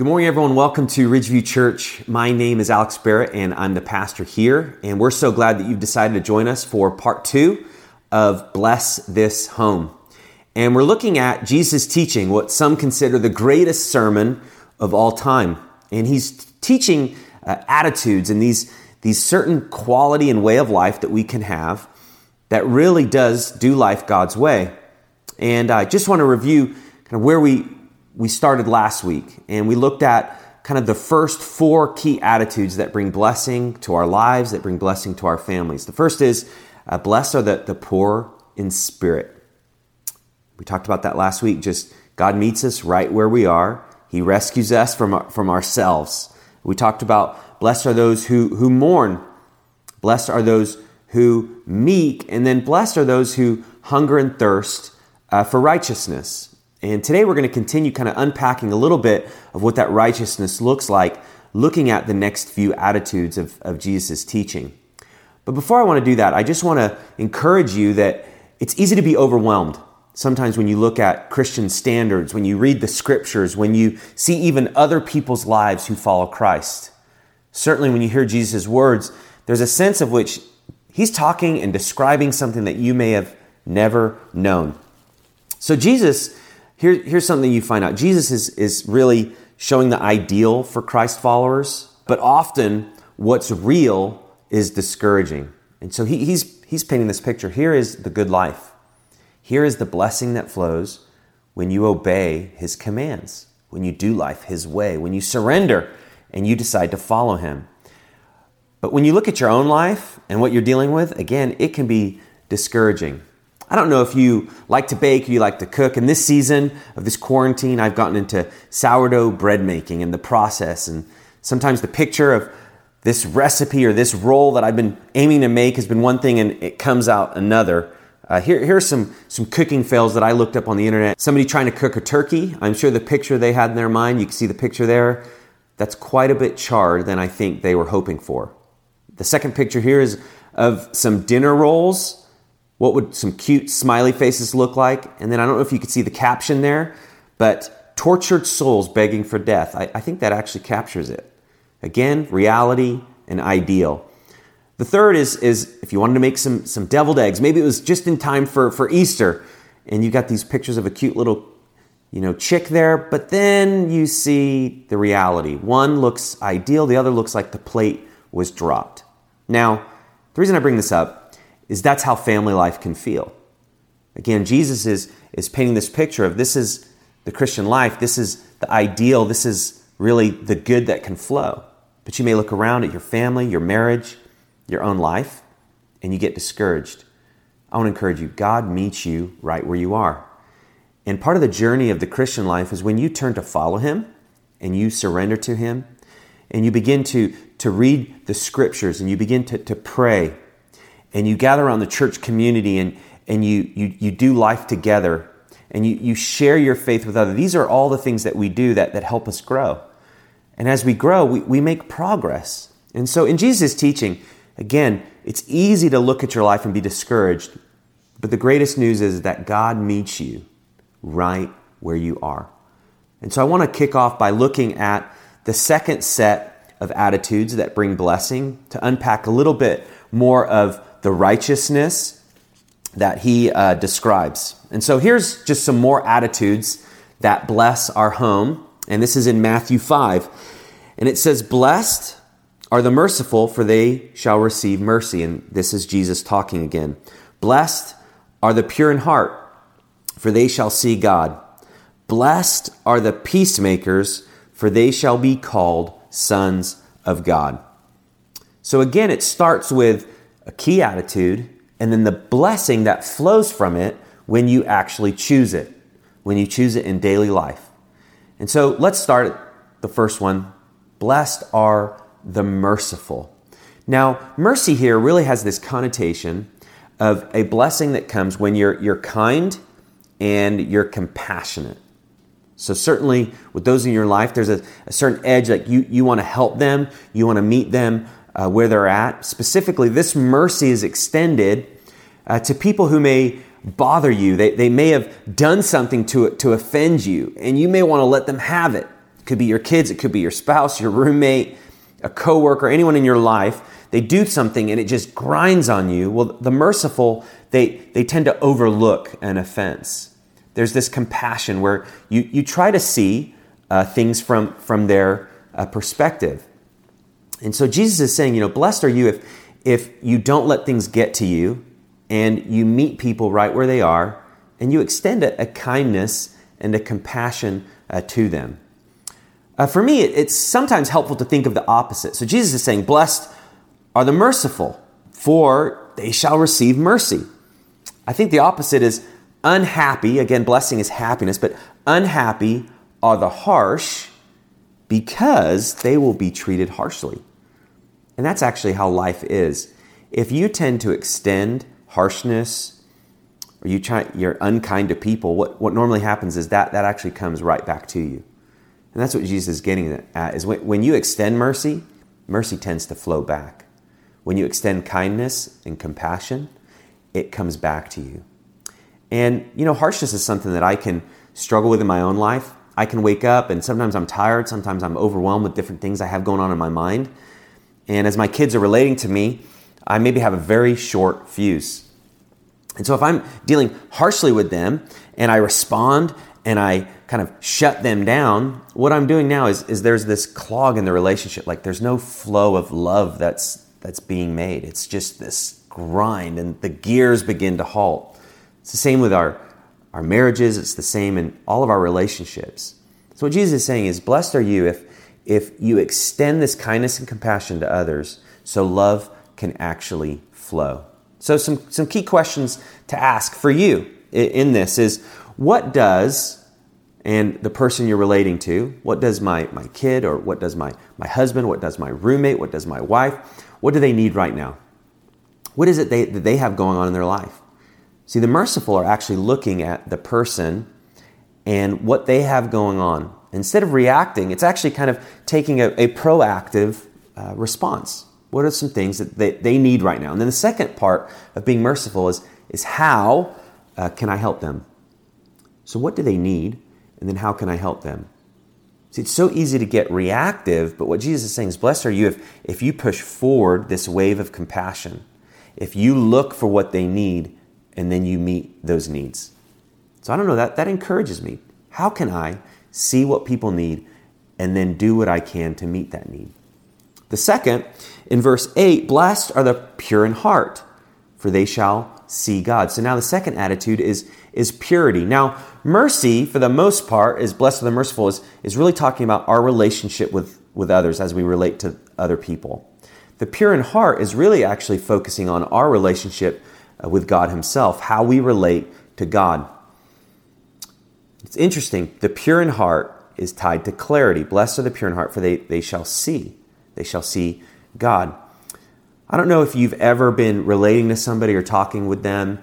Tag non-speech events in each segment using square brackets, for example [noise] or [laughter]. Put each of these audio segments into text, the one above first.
Good morning, everyone. Welcome to Ridgeview Church. My name is Alex Barrett, and I'm the pastor here. And we're so glad that you've decided to join us for part two of Bless This Home. And we're looking at Jesus' teaching, what some consider the greatest sermon of all time. And he's teaching uh, attitudes and these, these certain quality and way of life that we can have that really does do life God's way. And I just want to review kind of where we we started last week and we looked at kind of the first four key attitudes that bring blessing to our lives, that bring blessing to our families. The first is uh, blessed are the, the poor in spirit. We talked about that last week. Just God meets us right where we are, He rescues us from, from ourselves. We talked about blessed are those who, who mourn, blessed are those who meek, and then blessed are those who hunger and thirst uh, for righteousness. And today we're going to continue kind of unpacking a little bit of what that righteousness looks like, looking at the next few attitudes of, of Jesus' teaching. But before I want to do that, I just want to encourage you that it's easy to be overwhelmed. Sometimes when you look at Christian standards, when you read the scriptures, when you see even other people's lives who follow Christ. Certainly when you hear Jesus' words, there's a sense of which he's talking and describing something that you may have never known. So Jesus here, here's something you find out Jesus is, is really showing the ideal for Christ followers, but often what's real is discouraging. And so he, he's, he's painting this picture. Here is the good life. Here is the blessing that flows when you obey his commands, when you do life his way, when you surrender and you decide to follow him. But when you look at your own life and what you're dealing with, again, it can be discouraging. I don't know if you like to bake or you like to cook. In this season of this quarantine, I've gotten into sourdough bread making and the process. And sometimes the picture of this recipe or this roll that I've been aiming to make has been one thing and it comes out another. Uh, here, here are some, some cooking fails that I looked up on the internet. Somebody trying to cook a turkey. I'm sure the picture they had in their mind, you can see the picture there, that's quite a bit charred than I think they were hoping for. The second picture here is of some dinner rolls what would some cute smiley faces look like? And then I don't know if you could see the caption there, but tortured souls begging for death. I, I think that actually captures it. Again, reality and ideal. The third is, is if you wanted to make some, some deviled eggs, maybe it was just in time for, for Easter, and you got these pictures of a cute little you know, chick there, but then you see the reality. One looks ideal, the other looks like the plate was dropped. Now, the reason I bring this up is that's how family life can feel. Again, Jesus is, is painting this picture of this is the Christian life, this is the ideal, this is really the good that can flow. But you may look around at your family, your marriage, your own life, and you get discouraged. I want to encourage you God meets you right where you are. And part of the journey of the Christian life is when you turn to follow Him and you surrender to Him and you begin to, to read the scriptures and you begin to, to pray and you gather around the church community and, and you, you, you do life together and you, you share your faith with others. These are all the things that we do that, that help us grow. And as we grow, we, we make progress. And so in Jesus' teaching, again, it's easy to look at your life and be discouraged. But the greatest news is that God meets you right where you are. And so I want to kick off by looking at the second set of attitudes that bring blessing to unpack a little bit more of the righteousness that he uh, describes. And so here's just some more attitudes that bless our home. And this is in Matthew 5. And it says, Blessed are the merciful, for they shall receive mercy. And this is Jesus talking again. Blessed are the pure in heart, for they shall see God. Blessed are the peacemakers, for they shall be called sons of God. So again, it starts with a key attitude, and then the blessing that flows from it when you actually choose it, when you choose it in daily life. And so let's start at the first one. Blessed are the merciful. Now, mercy here really has this connotation of a blessing that comes when you're, you're kind and you're compassionate. So, certainly with those in your life, there's a, a certain edge, like you, you want to help them, you want to meet them uh, where they're at. Specifically, this mercy is extended uh, to people who may bother you. They, they may have done something to, to offend you, and you may want to let them have it It could be your kids, it could be your spouse, your roommate, a coworker, anyone in your life. They do something and it just grinds on you. Well, the merciful, they, they tend to overlook an offense. There's this compassion where you, you try to see uh, things from, from their uh, perspective. And so Jesus is saying, you know, blessed are you if, if you don't let things get to you and you meet people right where they are and you extend a, a kindness and a compassion uh, to them. Uh, for me, it, it's sometimes helpful to think of the opposite. So Jesus is saying, Blessed are the merciful, for they shall receive mercy. I think the opposite is unhappy. Again, blessing is happiness, but unhappy are the harsh because they will be treated harshly. And that's actually how life is. If you tend to extend harshness or you try, you're unkind to people, what, what normally happens is that that actually comes right back to you. And that's what Jesus is getting at is when, when you extend mercy, mercy tends to flow back. When you extend kindness and compassion, it comes back to you. And you know, harshness is something that I can struggle with in my own life. I can wake up and sometimes I'm tired, sometimes I'm overwhelmed with different things I have going on in my mind. And as my kids are relating to me, I maybe have a very short fuse. And so if I'm dealing harshly with them and I respond and I kind of shut them down, what I'm doing now is, is there's this clog in the relationship. Like there's no flow of love that's that's being made. It's just this grind and the gears begin to halt. It's the same with our, our marriages, it's the same in all of our relationships. So what Jesus is saying is blessed are you if if you extend this kindness and compassion to others so love can actually flow. So some, some key questions to ask for you in this is what does and the person you're relating to, what does my, my kid or what does my, my husband, what does my roommate, what does my wife, what do they need right now? What is it they, that they have going on in their life? See, the merciful are actually looking at the person and what they have going on. Instead of reacting, it's actually kind of taking a, a proactive uh, response. What are some things that they, they need right now? And then the second part of being merciful is, is how uh, can I help them? So, what do they need? And then how can I help them? See, it's so easy to get reactive, but what Jesus is saying is, blessed are you if, if you push forward this wave of compassion, if you look for what they need and then you meet those needs. So I don't know, that, that encourages me. How can I see what people need and then do what I can to meet that need? The second, in verse 8, blessed are the pure in heart, for they shall see God. So now the second attitude is, is purity. Now, mercy, for the most part, is blessed are the merciful, is, is really talking about our relationship with, with others as we relate to other people. The pure in heart is really actually focusing on our relationship uh, with God Himself, how we relate to God. It's interesting. The pure in heart is tied to clarity. Blessed are the pure in heart, for they, they shall see. They shall see God. I don't know if you've ever been relating to somebody or talking with them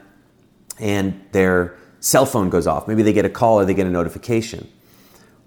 and their cell phone goes off. Maybe they get a call or they get a notification.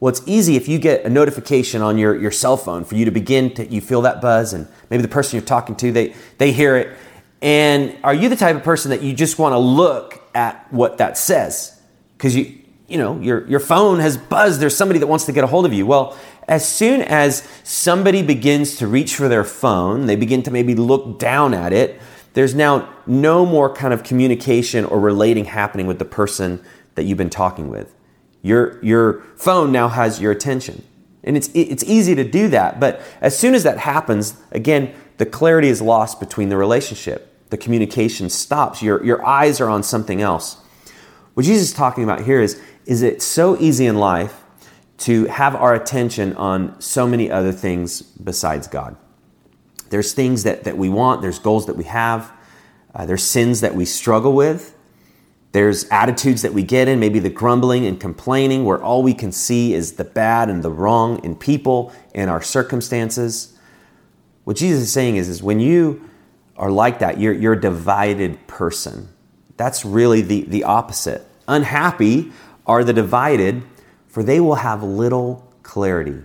Well, it's easy if you get a notification on your, your cell phone for you to begin to, you feel that buzz, and maybe the person you're talking to, they, they hear it. And are you the type of person that you just want to look at what that says? Because you, you know, your, your phone has buzzed, there's somebody that wants to get a hold of you. Well, as soon as somebody begins to reach for their phone, they begin to maybe look down at it, there's now no more kind of communication or relating happening with the person that you've been talking with. Your, your phone now has your attention. And it's, it's easy to do that, but as soon as that happens, again, the clarity is lost between the relationship. The communication stops. Your, your eyes are on something else. What Jesus is talking about here is, is it so easy in life to have our attention on so many other things besides God. There's things that, that we want, there's goals that we have, uh, there's sins that we struggle with, there's attitudes that we get in, maybe the grumbling and complaining, where all we can see is the bad and the wrong in people and our circumstances. What Jesus is saying is, is when you are like that, you're, you're a divided person. That's really the, the opposite. Unhappy are the divided for they will have little clarity.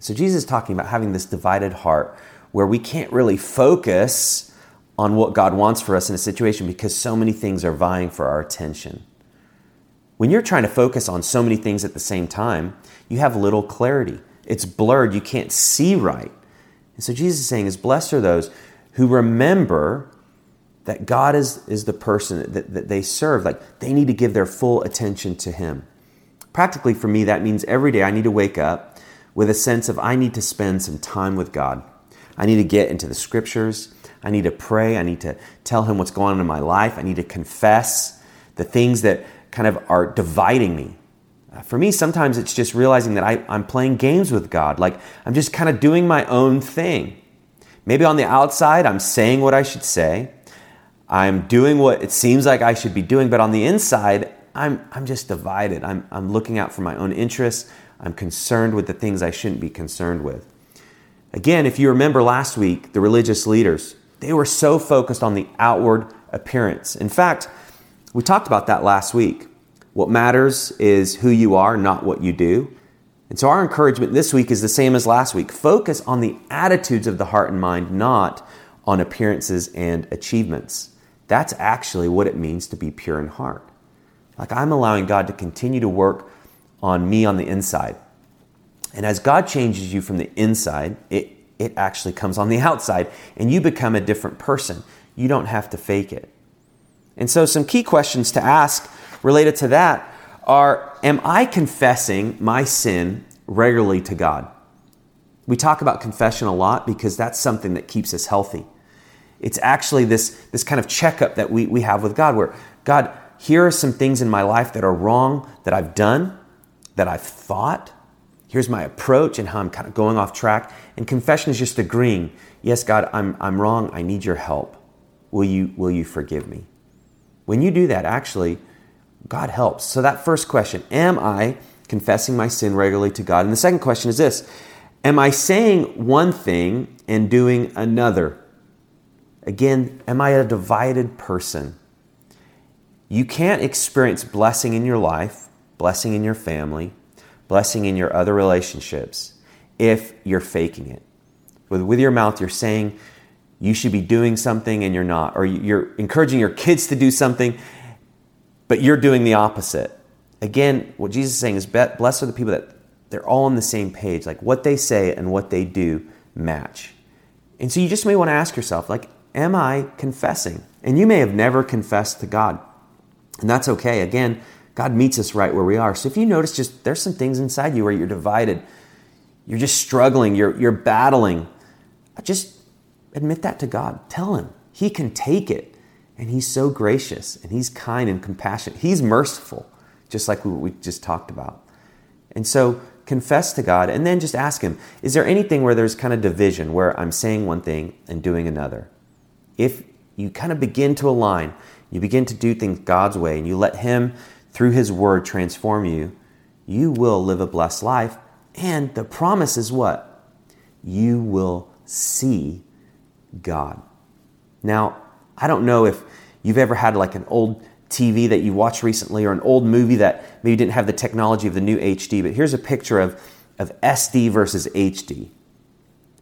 So Jesus is talking about having this divided heart where we can't really focus on what God wants for us in a situation because so many things are vying for our attention. When you're trying to focus on so many things at the same time, you have little clarity. it's blurred, you can't see right. And so Jesus is saying is blessed are those who remember that God is, is the person that, that they serve. Like they need to give their full attention to Him. Practically for me, that means every day I need to wake up with a sense of I need to spend some time with God. I need to get into the scriptures. I need to pray. I need to tell Him what's going on in my life. I need to confess the things that kind of are dividing me. Uh, for me, sometimes it's just realizing that I, I'm playing games with God. Like I'm just kind of doing my own thing. Maybe on the outside, I'm saying what I should say. I'm doing what it seems like I should be doing, but on the inside, I'm, I'm just divided. I'm, I'm looking out for my own interests. I'm concerned with the things I shouldn't be concerned with. Again, if you remember last week, the religious leaders, they were so focused on the outward appearance. In fact, we talked about that last week. What matters is who you are, not what you do. And so our encouragement this week is the same as last week. Focus on the attitudes of the heart and mind, not on appearances and achievements. That's actually what it means to be pure in heart. Like I'm allowing God to continue to work on me on the inside. And as God changes you from the inside, it, it actually comes on the [laughs] outside and you become a different person. You don't have to fake it. And so, some key questions to ask related to that are Am I confessing my sin regularly to God? We talk about confession a lot because that's something that keeps us healthy. It's actually this, this kind of checkup that we, we have with God where, God, here are some things in my life that are wrong that I've done, that I've thought. Here's my approach and how I'm kind of going off track. And confession is just agreeing, yes, God, I'm, I'm wrong. I need your help. Will you, will you forgive me? When you do that, actually, God helps. So, that first question Am I confessing my sin regularly to God? And the second question is this Am I saying one thing and doing another? Again, am I a divided person? You can't experience blessing in your life, blessing in your family, blessing in your other relationships if you're faking it. With, with your mouth, you're saying you should be doing something and you're not, or you're encouraging your kids to do something, but you're doing the opposite. Again, what Jesus is saying is blessed are the people that they're all on the same page. Like what they say and what they do match. And so you just may want to ask yourself, like, am I confessing? And you may have never confessed to God. And that's okay. Again, God meets us right where we are. So if you notice just there's some things inside you where you're divided, you're just struggling, you're, you're battling, just admit that to God. Tell Him. He can take it. And He's so gracious and He's kind and compassionate. He's merciful, just like we just talked about. And so confess to God and then just ask Him, is there anything where there's kind of division, where I'm saying one thing and doing another? If you kind of begin to align, you begin to do things God's way, and you let Him, through His Word, transform you, you will live a blessed life. And the promise is what? You will see God. Now, I don't know if you've ever had like an old TV that you watched recently or an old movie that maybe didn't have the technology of the new HD, but here's a picture of, of SD versus HD.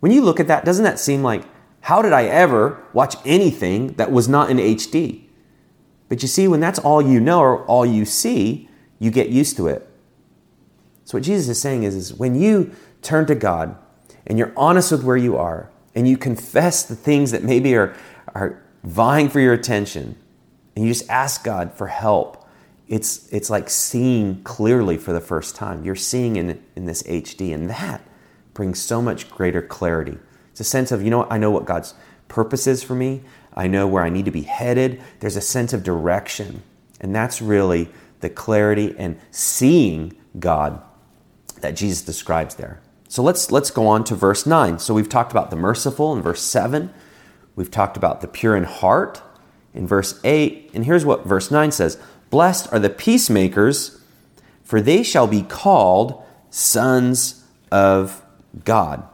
When you look at that, doesn't that seem like, how did I ever watch anything that was not in HD? But you see, when that's all you know or all you see, you get used to it. So what Jesus is saying is, is when you turn to God and you're honest with where you are and you confess the things that maybe are, are vying for your attention and you just ask God for help, it's, it's like seeing clearly for the first time. You're seeing in, in this HD, and that brings so much greater clarity. It's a sense of, you know I know what God's purpose is for me. I know where I need to be headed. There's a sense of direction. And that's really the clarity and seeing God that Jesus describes there. So let's let's go on to verse 9. So we've talked about the merciful in verse 7. We've talked about the pure in heart in verse 8. And here's what verse 9 says Blessed are the peacemakers, for they shall be called sons of God.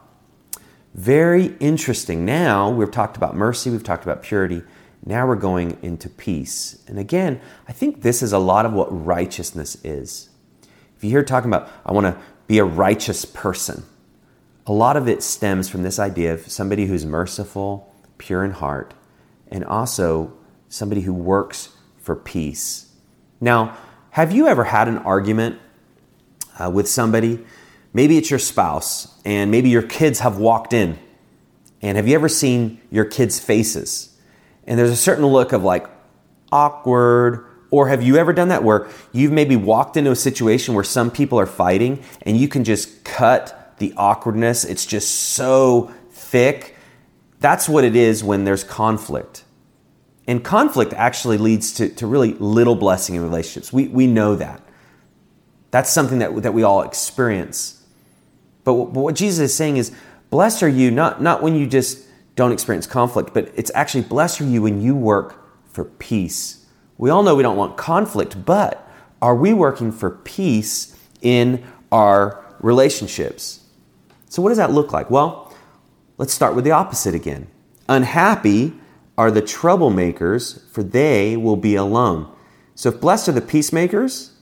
Very interesting. Now we've talked about mercy, we've talked about purity. Now we're going into peace. And again, I think this is a lot of what righteousness is. If you hear talking about, I want to be a righteous person, a lot of it stems from this idea of somebody who's merciful, pure in heart, and also somebody who works for peace. Now, have you ever had an argument uh, with somebody maybe it's your spouse, and maybe your kids have walked in. And have you ever seen your kids' faces? And there's a certain look of like awkward, or have you ever done that where you've maybe walked into a situation where some people are fighting and you can just cut the awkwardness? It's just so thick. That's what it is when there's conflict. And conflict actually leads to, to really little blessing in relationships. We, we know that. That's something that, that we all experience. But, but what Jesus is saying is, blessed are you, not, not when you just don't experience conflict, but it's actually blessed are you when you work for peace we all know we don't want conflict, but are we working for peace in our relationships? So, what does that look like? Well, let's start with the opposite again. Unhappy are the troublemakers, for they will be alone. So, if blessed are the peacemakers,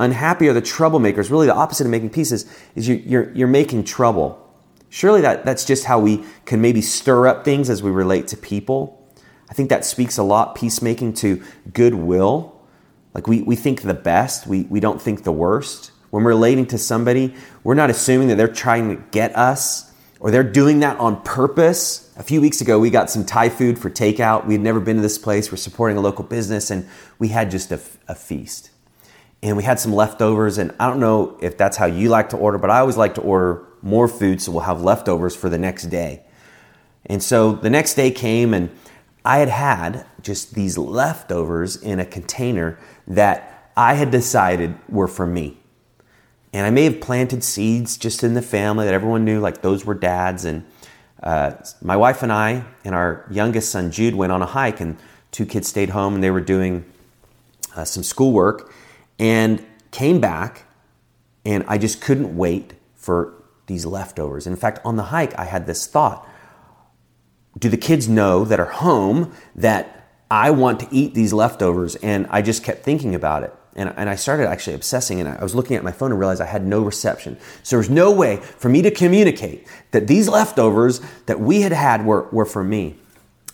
unhappy are the troublemakers. Really, the opposite of making peace is, is you, you're, you're making trouble. Surely that, that's just how we can maybe stir up things as we relate to people. I think that speaks a lot, peacemaking, to goodwill. Like we, we think the best, we, we don't think the worst. When we're relating to somebody, we're not assuming that they're trying to get us or they're doing that on purpose. A few weeks ago, we got some Thai food for takeout. We had never been to this place. We're supporting a local business, and we had just a, a feast. And we had some leftovers, and I don't know if that's how you like to order, but I always like to order more food so we'll have leftovers for the next day. And so the next day came, and I had had just these leftovers in a container that I had decided were for me. And I may have planted seeds just in the family that everyone knew, like those were dad's. And uh, my wife and I and our youngest son Jude went on a hike, and two kids stayed home and they were doing uh, some schoolwork and came back. And I just couldn't wait for these leftovers. In fact, on the hike, I had this thought do the kids know that are home that I want to eat these leftovers? And I just kept thinking about it. And, and I started actually obsessing, and I was looking at my phone and realized I had no reception. So there was no way for me to communicate that these leftovers that we had had were, were for me.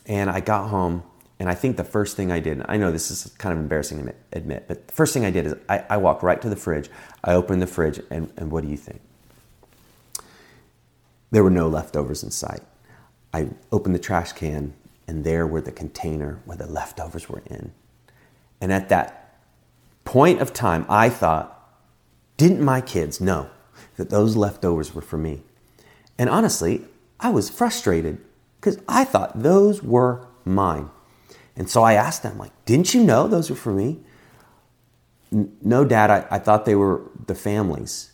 And I got home, and I think the first thing I did, I know this is kind of embarrassing to admit, but the first thing I did is I, I walked right to the fridge. I opened the fridge, and, and what do you think? There were no leftovers in sight. I opened the trash can, and there were the container where the leftovers were in. And at that point of time, I thought, didn't my kids know that those leftovers were for me? And honestly, I was frustrated because I thought those were mine. And so I asked them, like, didn't you know those were for me? No, Dad, I, I thought they were the family's.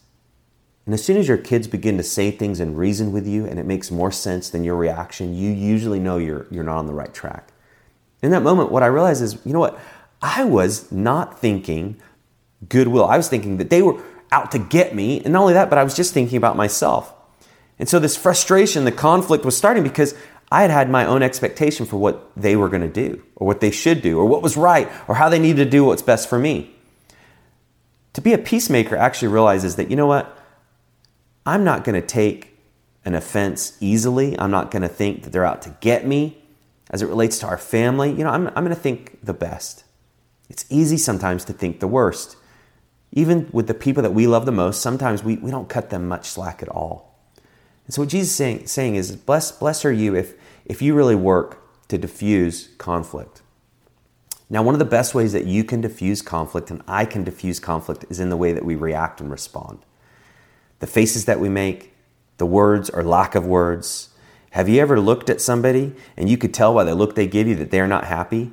And as soon as your kids begin to say things and reason with you and it makes more sense than your reaction, you usually know you're, you're not on the right track. In that moment, what I realized is, you know what? I was not thinking goodwill. I was thinking that they were out to get me. And not only that, but I was just thinking about myself. And so this frustration, the conflict was starting because I had had my own expectation for what they were going to do or what they should do or what was right or how they needed to do what's best for me. To be a peacemaker actually realizes that, you know what? I'm not going to take an offense easily. I'm not going to think that they're out to get me. As it relates to our family, you know, I'm, I'm going to think the best. It's easy sometimes to think the worst. Even with the people that we love the most, sometimes we, we don't cut them much slack at all. And so what Jesus is saying, saying is, bless, bless are you if, if you really work to diffuse conflict. Now, one of the best ways that you can diffuse conflict and I can diffuse conflict is in the way that we react and respond the faces that we make, the words or lack of words. Have you ever looked at somebody and you could tell by the look they give you that they're not happy?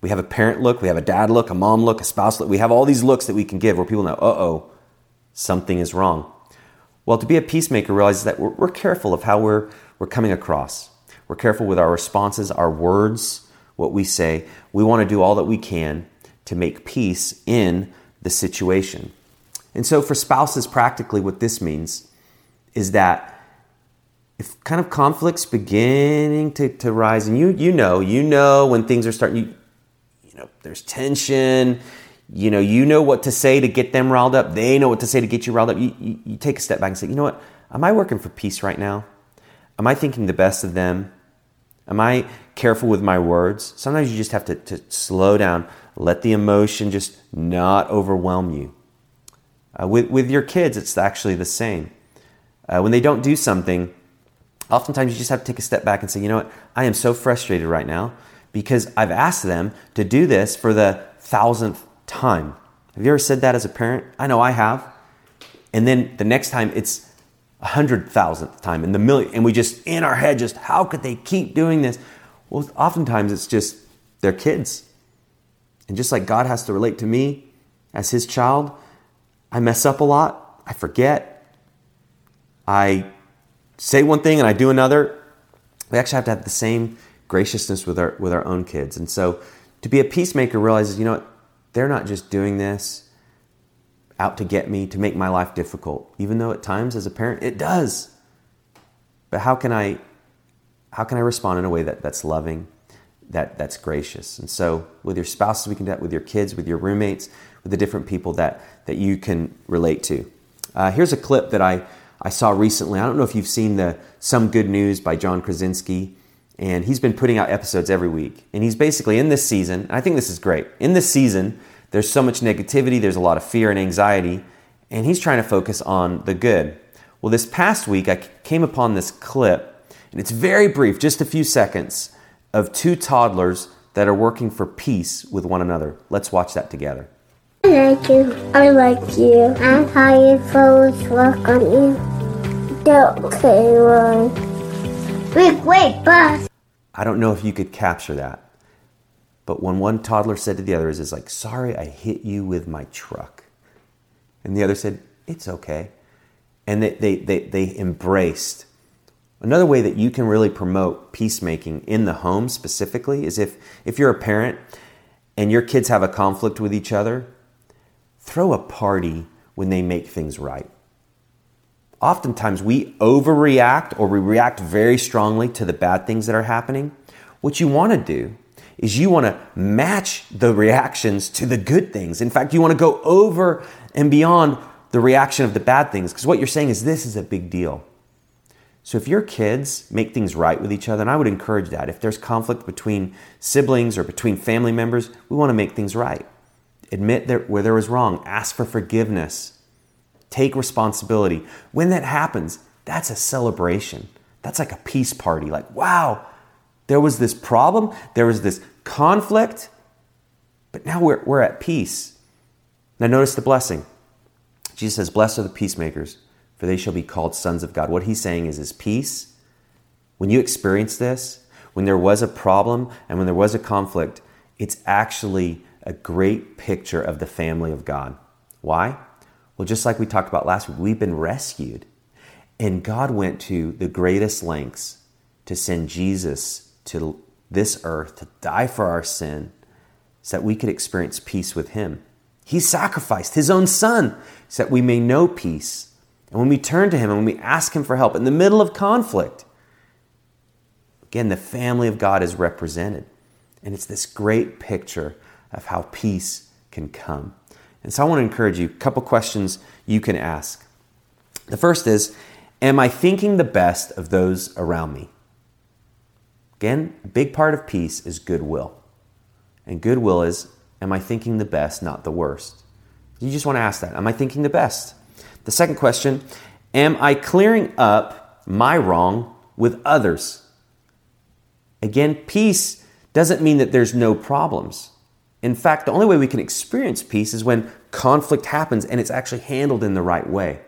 We have a parent look, we have a dad look, a mom look, a spouse look. We have all these looks that we can give where people know, uh oh, something is wrong. Well, to be a peacemaker realizes that we're, we're careful of how we're, we're coming across. We're careful with our responses, our words, what we say. We want to do all that we can to make peace in the situation. And so, for spouses, practically, what this means is that if kind of conflicts beginning to, to rise, and you you know, you know when things are starting, you, you know, there's tension. You know, you know what to say to get them riled up. They know what to say to get you riled up. You, you, you take a step back and say, you know what? Am I working for peace right now? Am I thinking the best of them? Am I careful with my words? Sometimes you just have to, to slow down, let the emotion just not overwhelm you. Uh, with, with your kids, it's actually the same. Uh, when they don't do something, oftentimes you just have to take a step back and say, you know what, I am so frustrated right now because I've asked them to do this for the thousandth time. Have you ever said that as a parent? I know I have. And then the next time it's a hundred thousandth time and the million, and we just in our head just how could they keep doing this? Well, oftentimes it's just their kids. And just like God has to relate to me as his child, I mess up a lot, I forget, I say one thing and I do another. We actually have to have the same graciousness with our with our own kids. And so to be a peacemaker realizes, you know what, they're not just doing this out to get me to make my life difficult, even though at times as a parent it does. But how can I how can I respond in a way that, that's loving, that, that's gracious? And so with your spouses, we can do that with your kids, with your roommates, with the different people that, that you can relate to. Uh, here's a clip that I, I saw recently. I don't know if you've seen the Some Good News by John Krasinski. And he's been putting out episodes every week. And he's basically in this season, I think this is great. In this season, there's so much negativity, there's a lot of fear and anxiety, and he's trying to focus on the good. Well, this past week, I came upon this clip and it's very brief, just a few seconds, of two toddlers that are working for peace with one another. Let's watch that together. I like you. I like you. You clothes work on you. Don't say one. Big wait, bus. I don't know if you could capture that. But when one toddler said to the other, is like, sorry, I hit you with my truck. And the other said, it's okay. And they, they, they, they embraced Another way that you can really promote peacemaking in the home specifically is if, if you're a parent and your kids have a conflict with each other, throw a party when they make things right. Oftentimes we overreact or we react very strongly to the bad things that are happening. What you want to do is you want to match the reactions to the good things. In fact, you want to go over and beyond the reaction of the bad things because what you're saying is this is a big deal. So if your kids make things right with each other, and I would encourage that, if there's conflict between siblings or between family members, we want to make things right. Admit that where there was wrong, ask for forgiveness, take responsibility. When that happens, that's a celebration. That's like a peace party. Like, wow, there was this problem, there was this conflict, but now we're, we're at peace. Now, notice the blessing. Jesus says, Blessed are the peacemakers for they shall be called sons of God. What he's saying is his peace. When you experience this, when there was a problem and when there was a conflict, it's actually a great picture of the family of God. Why? Well, just like we talked about last week, we've been rescued. And God went to the greatest lengths to send Jesus to this earth to die for our sin so that we could experience peace with Him. He sacrificed His own Son so that we may know peace and when we turn to Him and when we ask Him for help in the middle of conflict, again, the family of God is represented. And it's this great picture of how peace can come. And so I want to encourage you a couple questions you can ask. The first is Am I thinking the best of those around me? Again, a big part of peace is goodwill. And goodwill is Am I thinking the best, not the worst? You just want to ask that. Am I thinking the best? The second question Am I clearing up my wrong with others? Again, peace doesn't mean that there's no problems. In fact, the only way we can experience peace is when conflict happens and it's actually handled in the right way.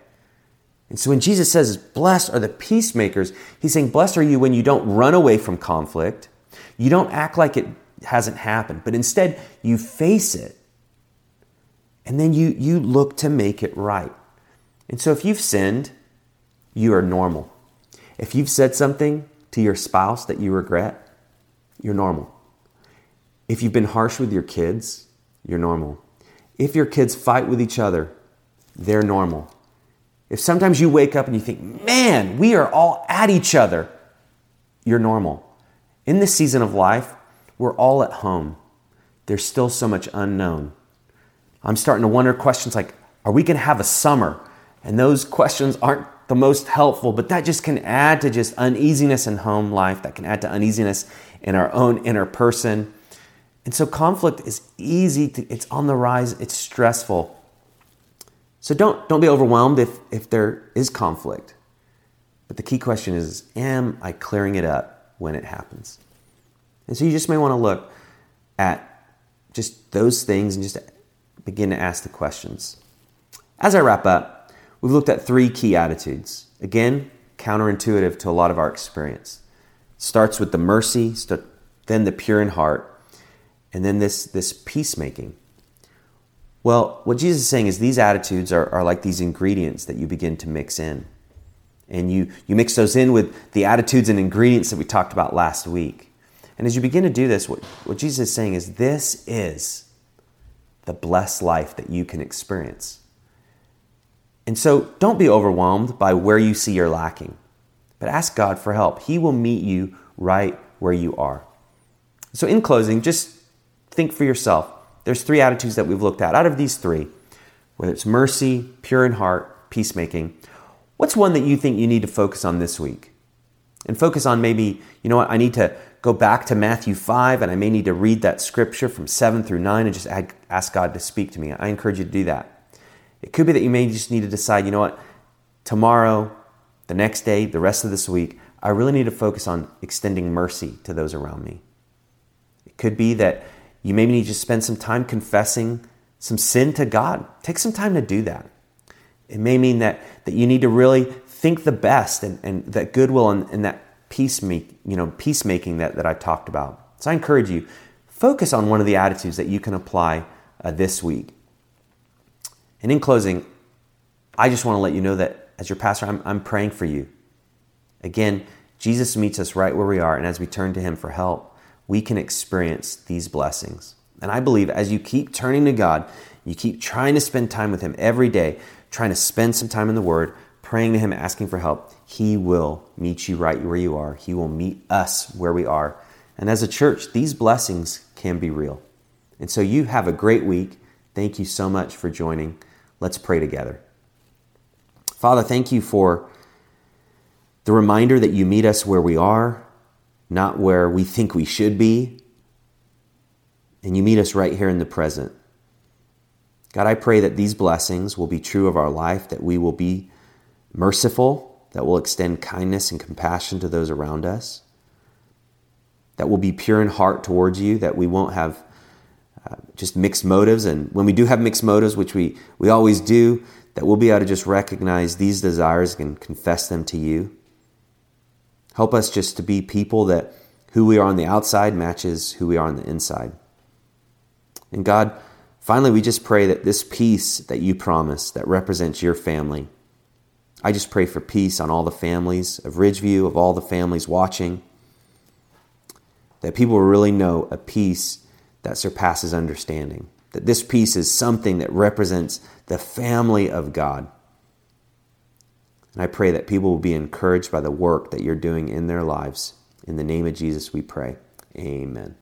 And so when Jesus says, Blessed are the peacemakers, he's saying, Blessed are you when you don't run away from conflict, you don't act like it hasn't happened, but instead you face it. And then you, you look to make it right. And so if you've sinned, you are normal. If you've said something to your spouse that you regret, you're normal. If you've been harsh with your kids, you're normal. If your kids fight with each other, they're normal. If sometimes you wake up and you think, man, we are all at each other, you're normal. In this season of life, we're all at home. There's still so much unknown. I'm starting to wonder questions like, are we going to have a summer? And those questions aren't the most helpful, but that just can add to just uneasiness in home life, that can add to uneasiness in our own inner person. And so conflict is easy to, it's on the rise, it's stressful. So don't, don't be overwhelmed if, if there is conflict. But the key question is Am I clearing it up when it happens? And so you just may want to look at just those things and just begin to ask the questions. As I wrap up, we've looked at three key attitudes. Again, counterintuitive to a lot of our experience. It starts with the mercy, then the pure in heart, and then this, this peacemaking. Well, what Jesus is saying is these attitudes are, are like these ingredients that you begin to mix in. And you, you mix those in with the attitudes and ingredients that we talked about last week. And as you begin to do this, what, what Jesus is saying is this is the blessed life that you can experience. And so don't be overwhelmed by where you see you're lacking, but ask God for help. He will meet you right where you are. So, in closing, just think for yourself there's three attitudes that we've looked at. Out of these three, whether it's mercy, pure in heart, peacemaking, what's one that you think you need to focus on this week? And focus on maybe, you know what, I need to go back to Matthew 5 and I may need to read that scripture from 7 through 9 and just ask God to speak to me. I encourage you to do that. It could be that you may just need to decide, you know what, tomorrow, the next day, the rest of this week, I really need to focus on extending mercy to those around me. It could be that you maybe need to spend some time confessing some sin to God. Take some time to do that. It may mean that, that you need to really think the best and, and that goodwill and, and that peace make, you know, peacemaking that, that I talked about. So I encourage you, focus on one of the attitudes that you can apply uh, this week. And in closing, I just want to let you know that as your pastor, I'm, I'm praying for you. Again, Jesus meets us right where we are, and as we turn to Him for help, we can experience these blessings. And I believe as you keep turning to God, you keep trying to spend time with Him every day, trying to spend some time in the Word, praying to Him, asking for help, He will meet you right where you are. He will meet us where we are. And as a church, these blessings can be real. And so you have a great week. Thank you so much for joining. Let's pray together. Father, thank you for the reminder that you meet us where we are not where we think we should be. And you meet us right here in the present. God, I pray that these blessings will be true of our life, that we will be merciful, that we'll extend kindness and compassion to those around us, that we'll be pure in heart towards you, that we won't have uh, just mixed motives. And when we do have mixed motives, which we, we always do, that we'll be able to just recognize these desires and confess them to you. Help us just to be people that who we are on the outside matches who we are on the inside. And God, finally, we just pray that this peace that you promise that represents your family, I just pray for peace on all the families of Ridgeview, of all the families watching, that people really know a peace that surpasses understanding. That this peace is something that represents the family of God. And I pray that people will be encouraged by the work that you're doing in their lives. In the name of Jesus, we pray. Amen.